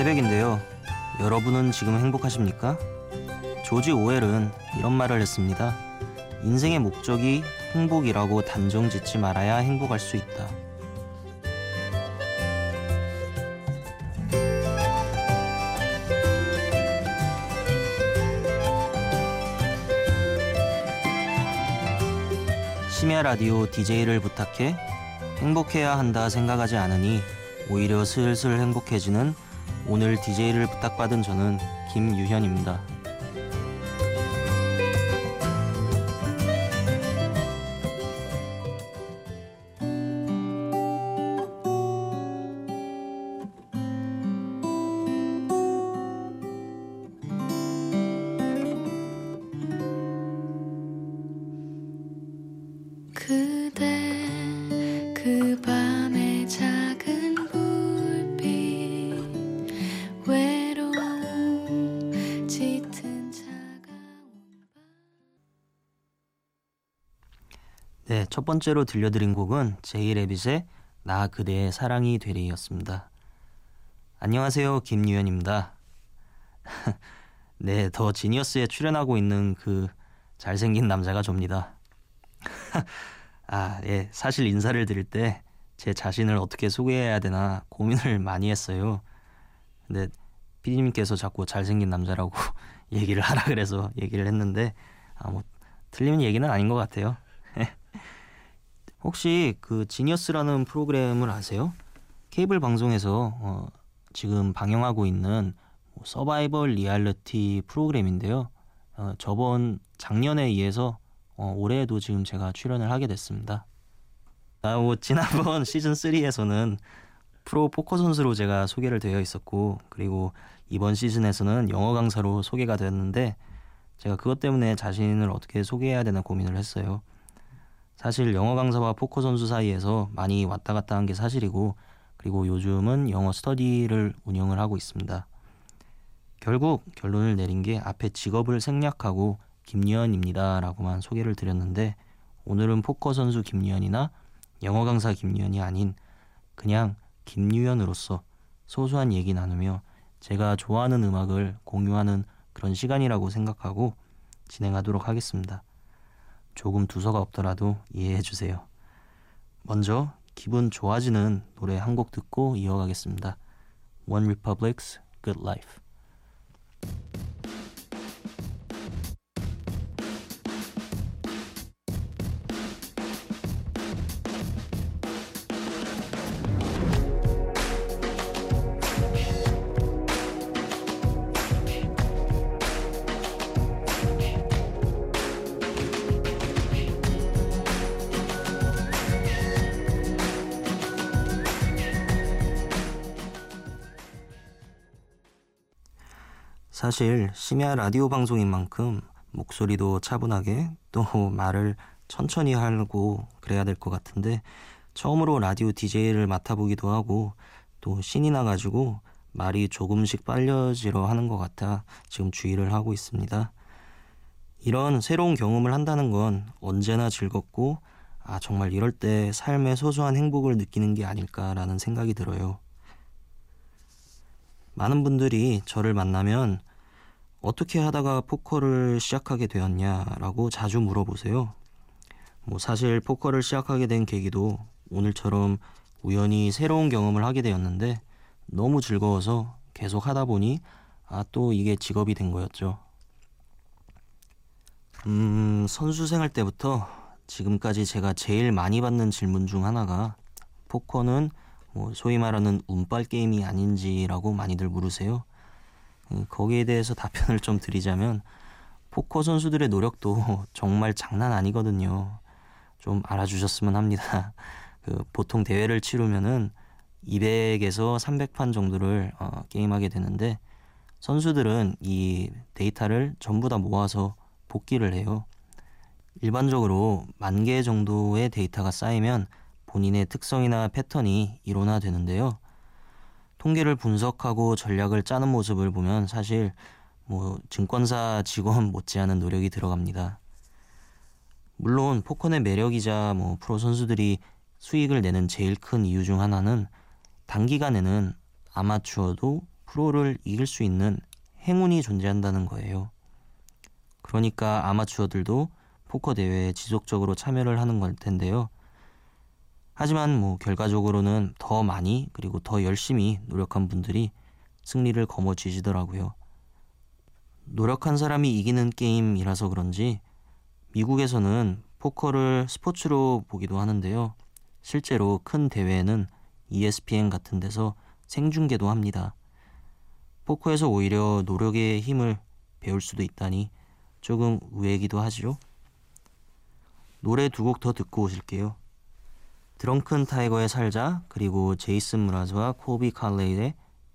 새벽인데요. 여러분은 지금 행복하십니까? 조지 오웰은 이런 말을 했습니다. 인생의 목적이 행복이라고 단정 짓지 말아야 행복할 수 있다. 심야 라디오 DJ를 부탁해 행복해야 한다 생각하지 않으니 오히려 슬슬 행복해지는 오늘 DJ를 부탁받은 저는 김유현입니다. 네, 첫 번째로 들려드린 곡은 제이레빗의 나 그대의 사랑이 되리였습니다. 안녕하세요, 김유현입니다. 네, 더 지니어스에 출연하고 있는 그 잘생긴 남자가 접니다. 아, 예, 사실 인사를 드릴 때 제 자신을 어떻게 소개해야 되나 고민을 많이 했어요. 근데 피디님께서 자꾸 잘생긴 남자라고 얘기를 하라 그래서 얘기를 했는데 아, 뭐 틀린 얘기는 아닌 것 같아요. 혹시 그 지니어스라는 프로그램을 아세요? 케이블 방송에서 어, 지금 방영하고 있는 뭐 서바이벌 리얼리티 프로그램인데요. 어, 저번 작년에 이어서 어, 올해에도 지금 제가 출연을 하게 됐습니다. 아, 뭐 지난번 시즌 3에서는 프로 포커 선수로 제가 소개를 되어 있었고 그리고 이번 시즌에서는 영어 강사로 소개가 되었는데 제가 그것 때문에 자신을 어떻게 소개해야 되나 고민을 했어요. 사실 영어 강사와 포커 선수 사이에서 많이 왔다 갔다 한 게 사실이고 그리고 요즘은 영어 스터디를 운영을 하고 있습니다. 결국 결론을 내린 게 앞에 직업을 생략하고 김유현입니다라고만 소개를 드렸는데 오늘은 포커 선수 김유현이나 영어 강사 김유현이 아닌 그냥 김유현으로서 소소한 얘기 나누며 제가 좋아하는 음악을 공유하는 그런 시간이라고 생각하고 진행하도록 하겠습니다. 조금 두서가 없더라도 이해해 주세요. 먼저 기분 좋아지는 노래 한 곡 듣고 이어가겠습니다. One Republic's Good Life. 사실 심야 라디오 방송인 만큼 목소리도 차분하게 또 말을 천천히 하고 그래야 될 것 같은데 처음으로 라디오 DJ를 맡아보기도 하고 또 신이 나가지고 말이 조금씩 빨려지려 하는 것 같아 지금 주의를 하고 있습니다. 이런 새로운 경험을 한다는 건 언제나 즐겁고 아 정말 이럴 때 삶의 소소한 행복을 느끼는 게 아닐까라는 생각이 들어요. 많은 분들이 저를 만나면 어떻게 하다가 포커를 시작하게 되었냐라고 자주 물어보세요. 뭐 사실 포커를 시작하게 된 계기도 오늘처럼 우연히 새로운 경험을 하게 되었는데 너무 즐거워서 계속 하다 보니 아 또 이게 직업이 된 거였죠. 음, 선수 생활 때부터 지금까지 제가 제일 많이 받는 질문 중 하나가 포커는 뭐 소위 말하는 운빨 게임이 아닌지라고 많이들 물으세요. 음, 거기에 대해서 답변을 좀 드리자면 포커 선수들의 노력도 정말 장난 아니거든요. 좀 알아주셨으면 합니다. 그 보통 대회를 치르면은 200에서 300판 정도를 어, 게임하게 되는데 선수들은 이 데이터를 전부 다 모아서 복기를 해요. 일반적으로 만 개 정도의 데이터가 쌓이면 본인의 특성이나 패턴이 일원화되는데요. 통계를 분석하고 전략을 짜는 모습을 보면 사실 뭐 증권사 직원 못지않은 노력이 들어갑니다. 물론 포커의 매력이자 뭐 프로 선수들이 수익을 내는 제일 큰 이유 중 하나는 단기간에는 아마추어도 프로를 이길 수 있는 행운이 존재한다는 거예요. 그러니까 아마추어들도 포커 대회에 지속적으로 참여를 하는 걸 텐데요. 하지만 뭐 결과적으로는 더 많이 그리고 더 열심히 노력한 분들이 승리를 거머쥐시더라고요. 노력한 사람이 이기는 게임이라서 그런지 미국에서는 포커를 스포츠로 보기도 하는데요. 실제로 큰 대회에는 ESPN 같은 데서 생중계도 합니다. 포커에서 오히려 노력의 힘을 배울 수도 있다니 조금 의외기도 하죠. 노래 두 곡 더 듣고 오실게요. 드렁큰 타이거의 살자 그리고 제이슨 무라즈와 코비 칼레이의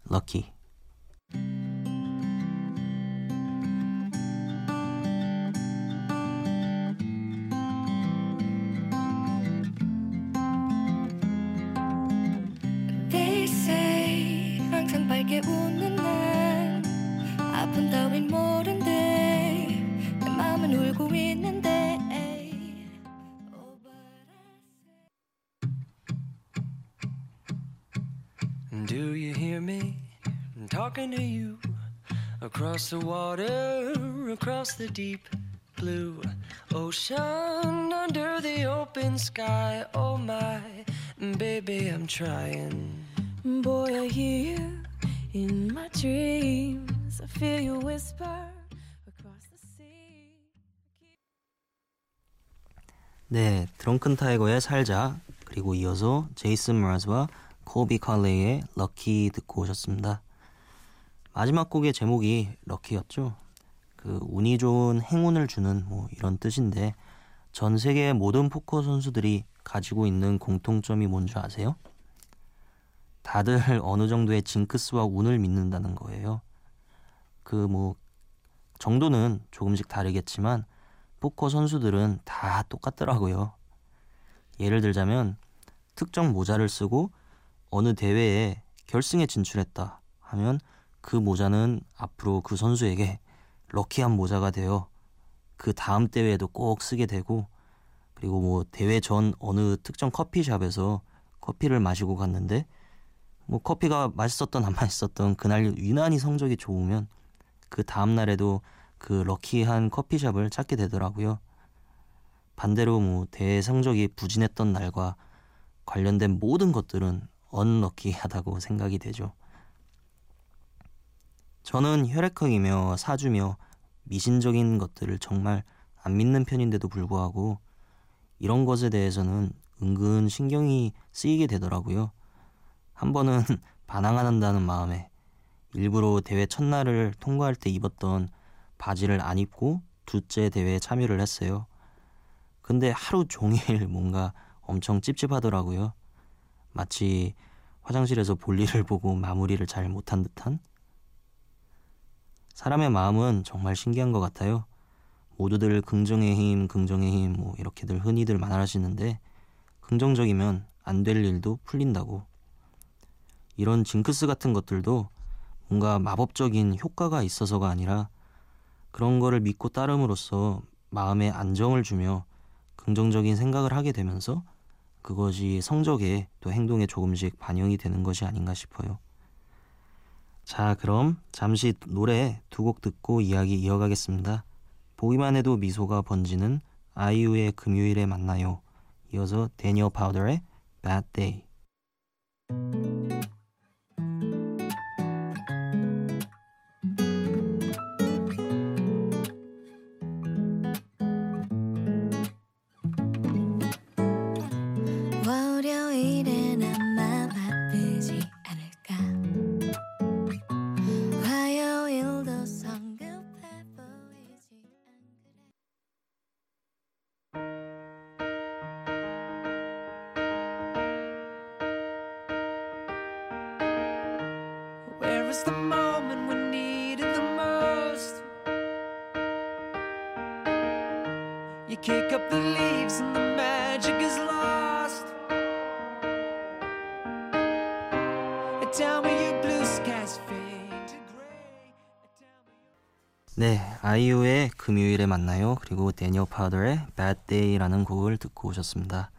럭키 Do you hear me I'm talking to you across the water, across the deep blue ocean, under the open sky? Oh my, baby, I'm trying. Boy, I hear you in my dreams. I feel you whisper across the sea. 네, 드렁큰 타이거의 살자 그리고 이어서 제이슨 무라즈와 코비 칼레이의 럭키 듣고 오셨습니다. 마지막 곡의 제목이 럭키였죠. 그 운이 좋은 행운을 주는 뭐 이런 뜻인데 전 세계의 모든 포커 선수들이 가지고 있는 공통점이 뭔지 아세요? 다들 어느 정도의 징크스와 운을 믿는다는 거예요. 그 뭐 정도는 조금씩 다르겠지만 포커 선수들은 다 똑같더라고요. 예를 들자면 특정 모자를 쓰고 어느 대회에 결승에 진출했다 하면 그 모자는 앞으로 그 선수에게 럭키한 모자가 되어 그 다음 대회에도 꼭 쓰게 되고 그리고 뭐 대회 전 어느 특정 커피숍에서 커피를 마시고 갔는데 뭐 커피가 맛있었던 안 맛있었던 그날 유난히 성적이 좋으면 그 다음 날에도 그 럭키한 커피숍을 찾게 되더라고요. 반대로 뭐 대회 성적이 부진했던 날과 관련된 모든 것들은 언럭키하다고 생각이 되죠. 저는 혈액형이며 사주며 미신적인 것들을 정말 안 믿는 편인데도 불구하고 이런 것에 대해서는 은근 신경이 쓰이게 되더라고요. 한 번은 반항한다는 마음에 일부러 대회 첫날을 통과할 때 입었던 바지를 안 입고 둘째 대회에 참여를 했어요. 근데 하루 종일 뭔가 엄청 찝찝하더라고요. 마치 화장실에서 볼일을 보고 마무리를 잘 못한 듯한? 사람의 마음은 정말 신기한 것 같아요. 모두들 긍정의 힘, 긍정의 힘, 뭐 이렇게들 흔히들 말하시는데 긍정적이면 안 될 일도 풀린다고. 이런 징크스 같은 것들도 뭔가 마법적인 효과가 있어서가 아니라 그런 거를 믿고 따름으로써 마음에 안정을 주며 긍정적인 생각을 하게 되면서 그것이 성적에 또 행동에 조금씩 반영이 되는 것이 아닌가 싶어요. 자, 그럼 잠시 노래 두 곡 듣고 이야기 이어가겠습니다. 보기만 해도 미소가 번지는 아이유의 금요일에 만나요. 이어서 데니어 파우더의 Bad Day. Is the moment we needed the most? You kick up the leaves and the magic is lost. Tell me your blue skies fade to gray. 네, 아이유의 금요일에 만나요. 그리고 데니어 파우더의 Bad Day라는 곡을 듣고 오셨습니다.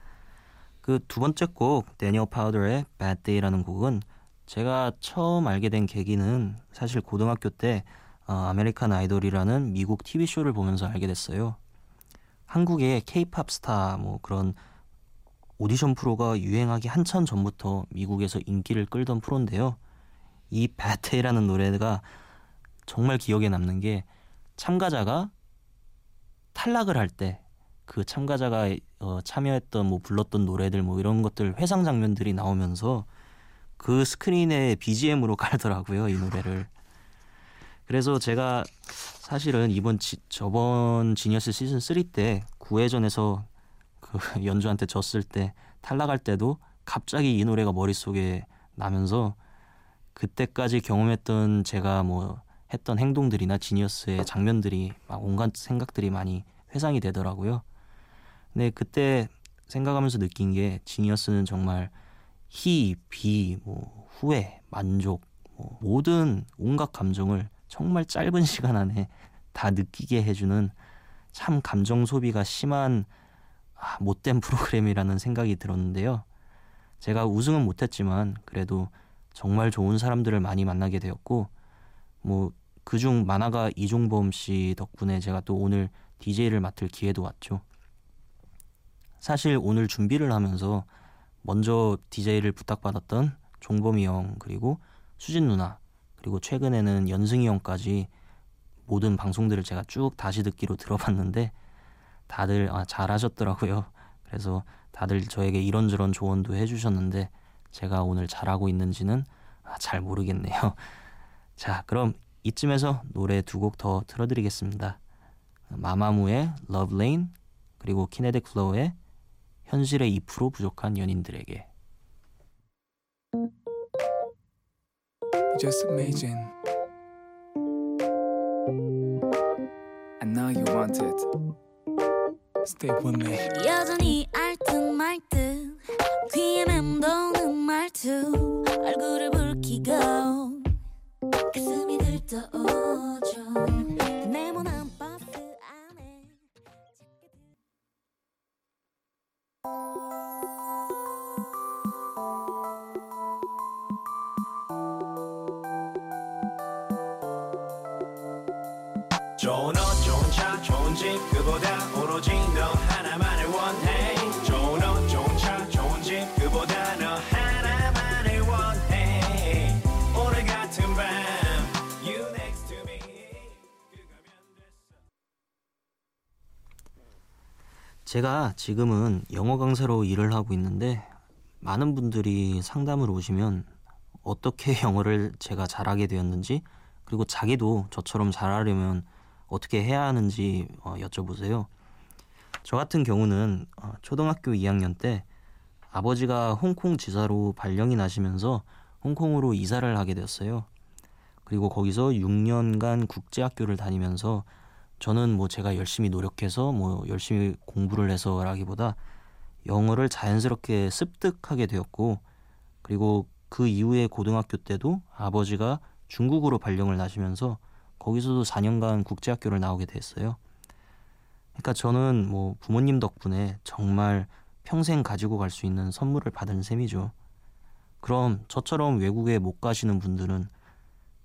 그 두 번째 곡 데니어 파우더의 Bad Day라는 곡은 제가 처음 알게 된 계기는 사실 고등학교 때 어, American Idol이라는 미국 TV 쇼를 보면서 알게 됐어요. 한국의 K-팝 스타 뭐 그런 오디션 프로가 유행하기 한참 전부터 미국에서 인기를 끌던 프로인데요. 이 Bad Day라는 노래가 정말 기억에 남는 게 참가자가 탈락을 할 때 그 참가자가 어, 참여했던 뭐 불렀던 노래들 뭐 이런 것들 회상 장면들이 나오면서 그 스크린에 BGM으로 깔더라고요 이 노래를. 그래서 제가 사실은 이번 지, 저번 지니어스 시즌 3 때 9회전에서 그 연주한테 졌을 때 탈락할 때도 갑자기 이 노래가 머릿속에 나면서 그때까지 경험했던 제가 뭐 했던 행동들이나 지니어스의 장면들이 막 온갖 생각들이 많이 회상이 되더라고요. 근데 그때 생각하면서 느낀 게 지니어스는 정말 희, 비, 뭐 후회, 만족, 뭐 모든 온갖 감정을 정말 짧은 시간 안에 다 느끼게 해주는 참 감정 소비가 심한 아, 못된 프로그램이라는 생각이 들었는데요. 제가 우승은 못했지만 그래도 정말 좋은 사람들을 많이 만나게 되었고 뭐 그중 만화가 이종범 씨 덕분에 제가 또 오늘 DJ를 맡을 기회도 왔죠. 사실 오늘 준비를 하면서 먼저 DJ를 부탁받았던 종범이 형 그리고 수진 누나 그리고 최근에는 연승이 형까지 모든 방송들을 제가 쭉 다시 듣기로 들어봤는데 다들 아, 잘하셨더라고요. 그래서 다들 저에게 이런저런 조언도 해주셨는데 제가 오늘 잘하고 있는지는 아, 잘 모르겠네요. 자, 그럼 이쯤에서 노래 두 곡 더 틀어드리겠습니다. 마마무의 Love Lane 그리고 키네틱 플로우의 현실의 2% 부족한 연인들에게 Just imagine. I know you want it. Stay with me. 여전히 알듯 말듯 귀에 맴도는 말투 얼굴을 붉히고 가슴이 들떠오 좋은 옷 좋은 차 좋은 집 그보다 오로지 너 하나만을 원해. 좋은 옷 좋은 차 좋은 집 그보다 너 하나만을 원해. 오늘 같은 밤 You next to me. 제가 지금은 영어 강사로 일을 하고 있는데 많은 분들이 상담을 오시면 어떻게 영어를 제가 잘하게 되었는지 그리고 자기도 저처럼 잘하려면 어떻게 해야 하는지 어, 여쭤보세요. 저 같은 경우는 어, 초등학교 2학년 때 아버지가 홍콩 지사로 발령이 나시면서 홍콩으로 이사를 하게 되었어요. 그리고 거기서 6년간 국제학교를 다니면서 저는 뭐 제가 열심히 노력해서 뭐 열심히 공부를 해서라기보다 영어를 자연스럽게 습득하게 되었고 그리고 그 이후에 고등학교 때도 아버지가 중국으로 발령을 나시면서 거기서도 4년간 국제학교를 나오게 됐어요. 그러니까 저는 뭐 부모님 덕분에 정말 평생 가지고 갈 수 있는 선물을 받은 셈이죠. 그럼 저처럼 외국에 못 가시는 분들은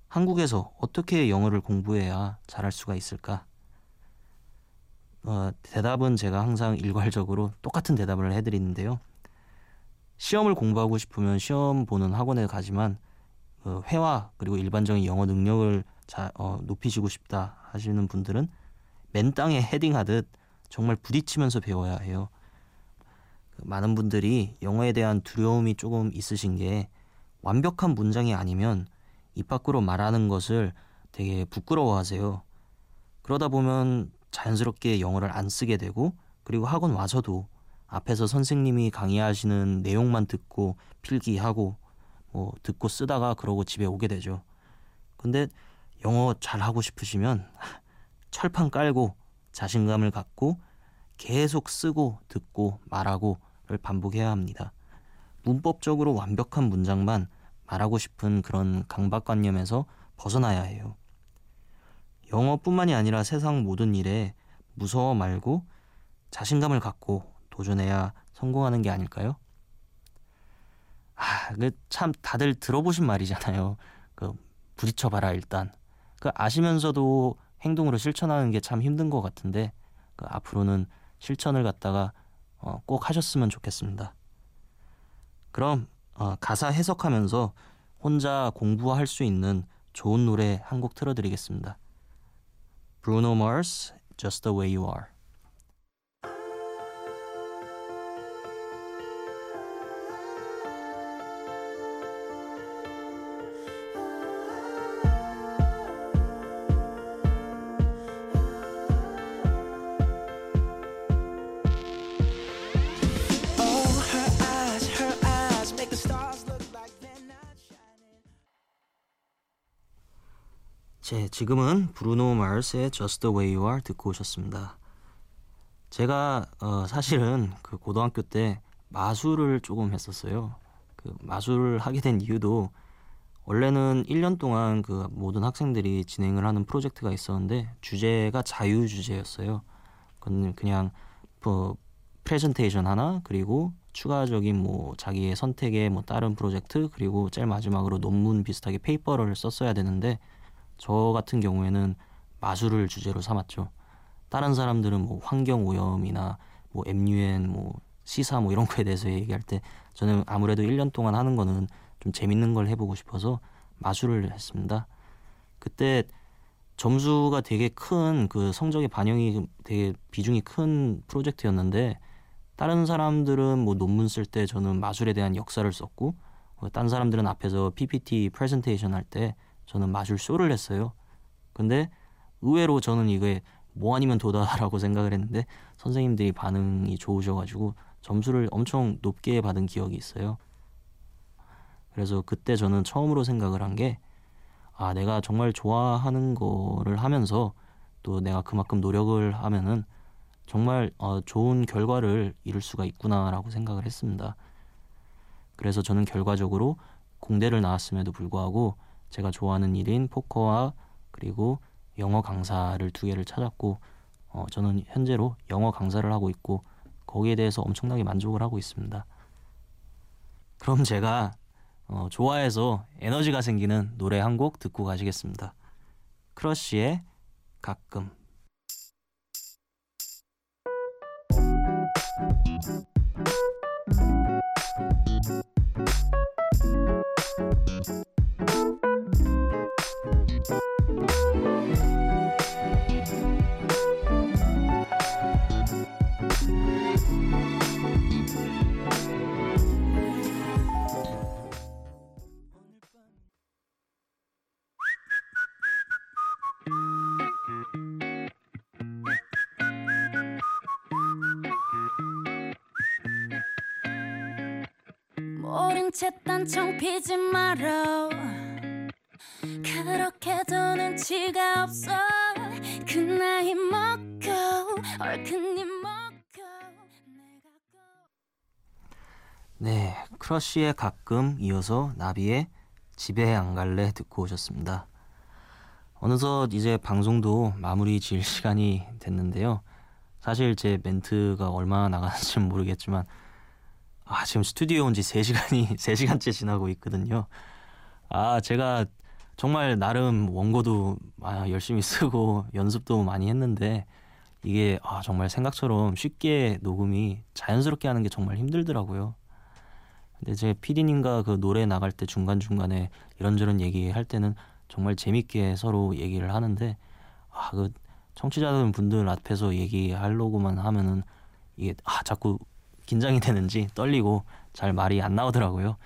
한국에서 어떻게 영어를 공부해야 잘할 수가 있을까? 어, 대답은 제가 항상 일괄적으로 똑같은 대답을 해드리는데요. 시험을 공부하고 싶으면 시험 보는 학원에 가지만 어, 회화 그리고 일반적인 영어 능력을 자, 어, 높이시고 싶다 하시는 분들은 맨 땅에 헤딩하듯 정말 부딪히면서 배워야 해요. 그 많은 분들이 영어에 대한 두려움이 조금 있으신 게 완벽한 문장이 아니면 입 밖으로 말하는 것을 되게 부끄러워하세요. 그러다 보면 자연스럽게 영어를 안 쓰게 되고 그리고 학원 와서도 앞에서 선생님이 강의하시는 내용만 듣고 필기하고 뭐 듣고 쓰다가 그러고 집에 오게 되죠. 근데 영어 잘 하고 싶으시면 철판 깔고 자신감을 갖고 계속 쓰고 듣고 말하고를 반복해야 합니다. 문법적으로 완벽한 문장만 말하고 싶은 그런 강박관념에서 벗어나야 해요. 영어뿐만이 아니라 세상 모든 일에 무서워 말고 자신감을 갖고 도전해야 성공하는 게 아닐까요? 아, 그참 다들 들어보신 말이잖아요. 그 부딪혀봐라 일단. 그 아시면서도 행동으로 실천하는 게 참 힘든 것 같은데 그 앞으로는 실천을 갖다가 어, 꼭 하셨으면 좋겠습니다. 그럼 어, 가사 해석하면서 혼자 공부할 수 있는 좋은 노래 한 곡 틀어드리겠습니다. Bruno Mars, Just the Way You Are. 제 지금은 브루노 마스의 Just the Way You Are 듣고 오셨습니다. 제가 어, 사실은 그 고등학교 때 마술을 조금 했었어요. 그 마술을 하게 된 이유도 원래는 1년 동안 그 모든 학생들이 진행을 하는 프로젝트가 있었는데 주제가 자유 주제였어요. 그냥 뭐 프레젠테이션 하나 그리고 추가적인 뭐 자기의 선택의 뭐 다른 프로젝트 그리고 제일 마지막으로 논문 비슷하게 paper를 썼어야 되는데 저 같은 경우에는 마술을 주제로 삼았죠. 다른 사람들은 뭐 환경 오염이나 뭐 MUN 뭐 시사 뭐 이런 거에 대해서 얘기할 때 저는 아무래도 1년 동안 하는 거는 좀 재밌는 걸 해보고 싶어서 마술을 했습니다. 그때 점수가 되게 큰 그 성적의 반영이 되게 비중이 큰 프로젝트였는데 다른 사람들은 뭐 논문 쓸 때 저는 마술에 대한 역사를 썼고 어, 딴 사람들은 앞에서 PPT 프레젠테이션 할 때 저는 마술 쇼를 했어요. 근데 의외로 저는 이게 뭐 아니면 도다라고 생각을 했는데 선생님들이 반응이 좋으셔가지고 점수를 엄청 높게 받은 기억이 있어요. 그래서 그때 저는 처음으로 생각을 한 게 아, 내가 정말 좋아하는 거를 하면서 또 내가 그만큼 노력을 하면은 정말 어, 좋은 결과를 이룰 수가 있구나라고 생각을 했습니다. 그래서 저는 결과적으로 공대를 나왔음에도 불구하고 제가 좋아하는 일인 포커와 그리고 영어 강사를 두 개를 찾았고 어, 저는 현재로 영어 강사를 하고 있고 거기에 대해서 엄청나게 만족을 하고 있습니다. 그럼 제가 어, 좋아해서 에너지가 생기는 노래 한 곡 듣고 가시겠습니다. 크러쉬의 가끔 피지 말어 그렇게도 눈치가 없어 그 나이 먹고 얼큰 입 먹고 네 크러쉬의 가끔 이어서 나비의 집에 안 갈래 듣고 오셨습니다. 어느덧 이제 방송도 마무리 지을 시간이 됐는데요. 사실 제 멘트가 얼마나 나가는지는 모르겠지만 아 지금 스튜디오에 온지 3시간이 3시간째 지나고 있거든요. 아 제가 정말 나름 원고도 아, 열심히 쓰고 연습도 많이 했는데 이게 아, 정말 생각처럼 쉽게 녹음이 자연스럽게 하는 게 정말 힘들더라고요. 근데 제 PD님과 그 노래 나갈 때 중간중간에 이런저런 얘기할 때는 정말 재밌게 서로 얘기를 하는데 아, 그 청취자분 분들 앞에서 얘기하려고만 하면은 이게 아, 자꾸 긴장이 되는지 떨리고 잘 말이 안 나오더라고요.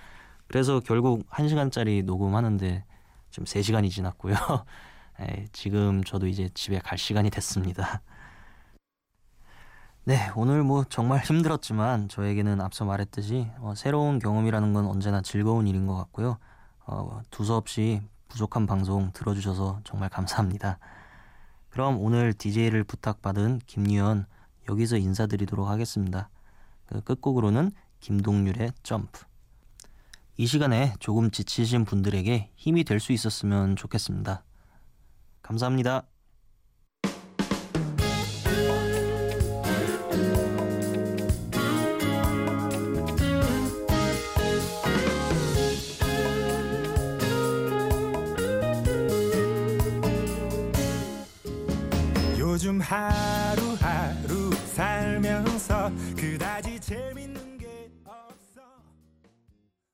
그래서 결국 1시간짜리 녹음하는데 지금 3시간이 지났고요. 에, 지금 저도 이제 집에 갈 시간이 됐습니다. 네, 오늘 뭐 정말 힘들었지만 저에게는 앞서 말했듯이 어, 새로운 경험이라는 건 언제나 즐거운 일인 것 같고요. 어, 두서없이 부족한 방송 들어주셔서 정말 감사합니다. 그럼 오늘 DJ를 부탁받은 김유연 여기서 인사드리도록 하겠습니다. 그 끝곡으로는 김동률의 점프. 이 시간에 조금 지치신 분들에게 힘이 될 수 있었으면 좋겠습니다. 감사합니다. 요즘 하